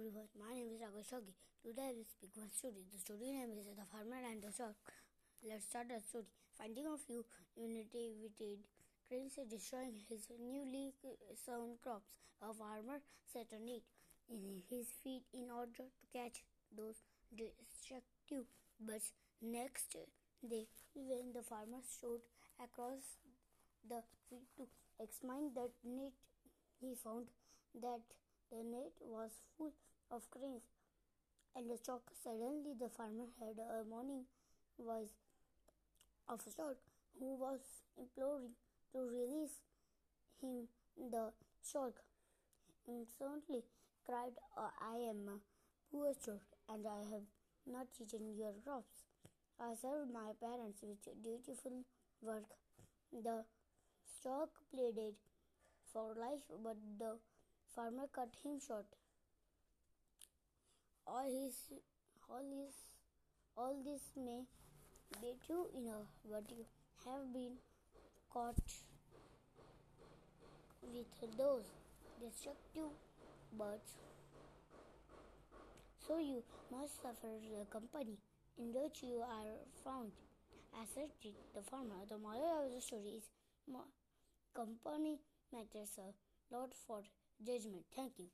everyone, my name is Shogi. Today I will speak one story. The story name is The Farmer and the Stork. Let's start the story. Finding a few unmotivated cranes destroying his newly sown crops, a farmer set a net in his feet in order to catch those destructive birds. Next day, when the farmer strode across the field to examine the net, he found that the net was full of cranes and a stork. Suddenly, the farmer heard a mourning voice of a stork who was imploring to release him. The stork instantly cried, oh, I am a poor stork and I have not eaten your crops. I served my parents with dutiful work. The stork pleaded for life, but the farmer cut him short. All his, all his, all this may be true enough, but you have been caught with those destructive birds. So you must suffer the company in which you are found, asserted the farmer. The moral of the story is company matters lot for judgment. Thank you.